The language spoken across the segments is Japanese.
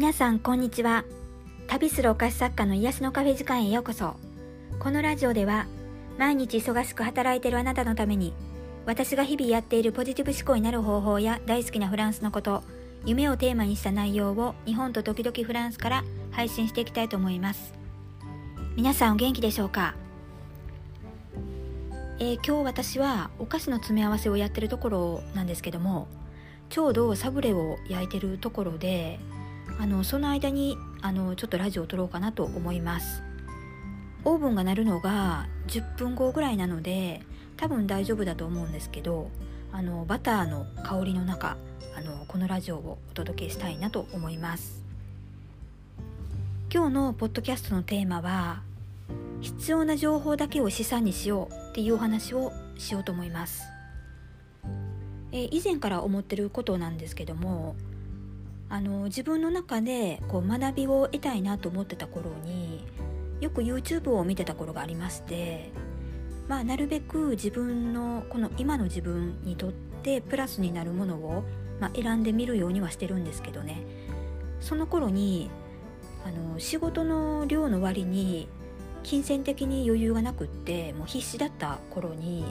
皆さんこんにちは。旅するお菓子作家の癒しのカフェ時間へようこそ。このラジオでは毎日忙しく働いているあなたのために私が日々やっているポジティブ思考になる方法や大好きなフランスのこと夢をテーマにした内容を日本と時々フランスから配信していきたいと思います。皆さんお元気でしょうか？えー、今日私はお菓子の詰め合わせをやってるところなんですけどもちょうどサブレを焼いてるところであのその間にあのちょっとラジオを撮ろうかなと思います。オーブンが鳴るのが10分後ぐらいなので多分大丈夫だと思うんですけどあのバターの香りの中あのこのラジオをお届けしたいなと思います。今日のポッドキャストのテーマは必要な情報だけを資産にしようっていうお話をしようと思います。え以前から思ってることなんですけどもあの自分の中でこう学びを得たいなと思ってた頃によく YouTube を見てた頃がありましてまあなるべく自分のこの今の自分にとってプラスになるものを、まあ、選んでみるようにはしてるんですけどね。その頃にあの仕事の量の割に金銭的に余裕がなくってもう必死だった頃に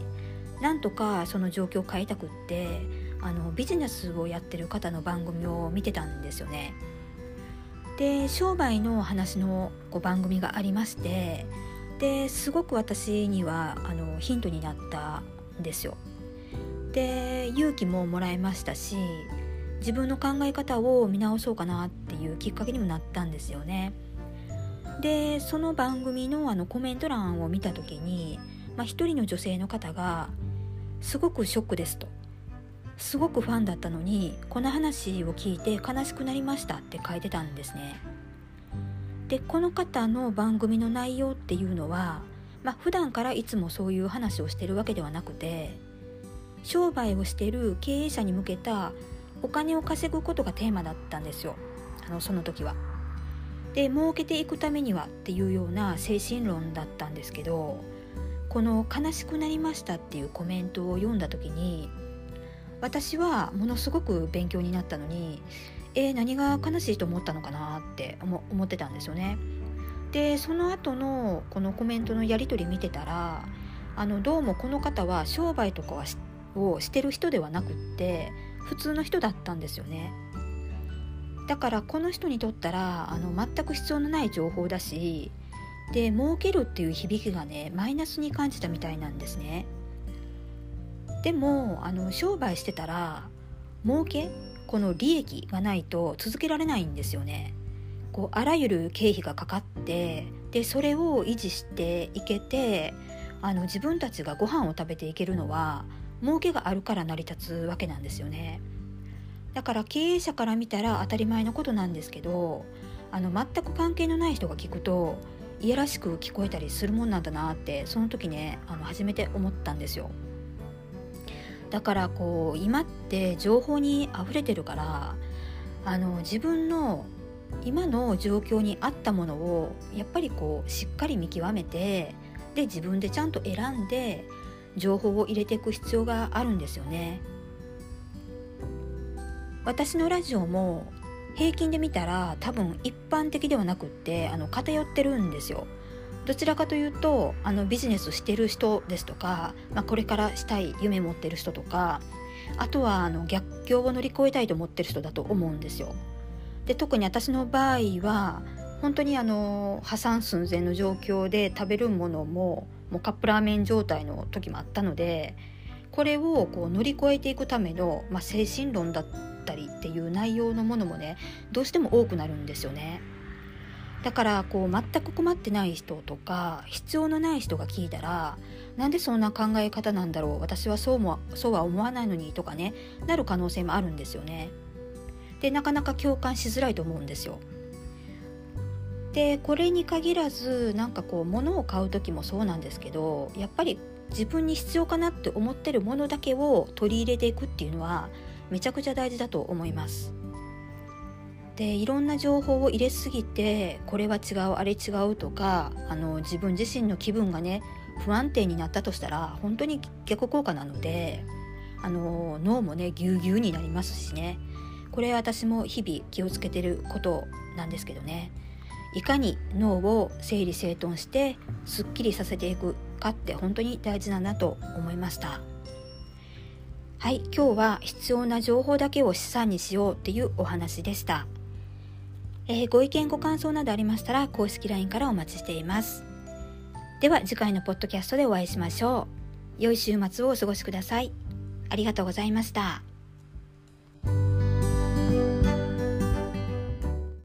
なんとかその状況を変えたくってあのビジネスをやってる方の番組を見てたんですよね。で商売の話のこう番組がありましてですごく私にはあのヒントになったんですよ。で勇気ももらえましたし自分の考え方を見直そうかなっていうきっかけにもなったんですよね。でその番組のあのコメント欄を見た時に、まあ、一人の女性の方が「すごくショックです」とすごくファンだったのにこの話を聞いて悲しくなりましたって書いてたんですねでこの方の番組の内容っていうのはまあ普段からいつもそういう話をしてるわけではなくて商売をしてる経営者に向けたお金を稼ぐことがテーマだったんですよあのその時は。で儲けていくためにはっていうような精神論だったんですけどこの「悲しくなりました」っていうコメントを読んだ時に私はものすごく勉強になったのにえー、何が悲しいと思ったのかなって思ってたんですよね。でその後のこのコメントのやり取り見てたらあのどうもこの方は商売とかはをしてる人ではなくって普通の人だったんですよね。だからこの人にとったらあの全く必要のない情報だしで儲けるっていう響きがねマイナスに感じたみたいなんですね。でもあの商売してたら儲けこの利益がないと続けられないんですよね。こうあらゆる経費がかかってでそれを維持していけてあの自分たちがご飯を食べていけるのは儲けがあるから成り立つわけなんですよね。だから経営者から見たら当たり前のことなんですけどあの全く関係のない人が聞くといやらしく聞こえたりするもんなんだなってその時ねあの初めて思ったんですよ。だからこう今って情報にあふれてるからあの自分の今の状況に合ったものをやっぱりこうしっかり見極めてで自分でちゃんと選んで情報を入れていく必要があるんですよね。私のラジオも平均で見たら多分一般的ではなくってあの偏ってるんですよ。どちらかというとあのビジネスしてる人ですとか、まあ、これからしたい夢持ってる人とかあとはあの逆境を乗り越えたいと思ってる人だと思うんですよ。で特に私の場合は本当にあの破産寸前の状況で食べるものももうカップラーメン状態の時もあったのでこれをこう乗り越えていくための、まあ、精神論だったりっていう内容のものもねどうしても多くなるんですよね。だからこう全く困ってない人とか必要のない人が聞いたらなんでそんな考え方なんだろう私はそうもそうは思わないのにとかねなる可能性もあるんですよね。でなかなか共感しづらいと思うんですよ。でこれに限らずなんかこう物を買う時もそうなんですけどやっぱり自分に必要かなって思ってるものだけを取り入れていくっていうのはめちゃくちゃ大事だと思います。でいろんな情報を入れすぎてこれは違うあれ違うとかあの自分自身の気分がね不安定になったとしたら本当に逆効果なのであの脳もねぎゅうぎゅうになりますしね。これ私も日々気をつけてることなんですけどね。いかに脳を整理整頓してすっきりさせていくかって本当に大事なんだと思いました。はい今日は必要な情報だけを資産にしようっていうお話でした、えー、ご意見ご感想などありましたら公式 LINE からお待ちしています。では次回のポッドキャストでお会いしましょう。良い週末をお過ごしください。ありがとうございました。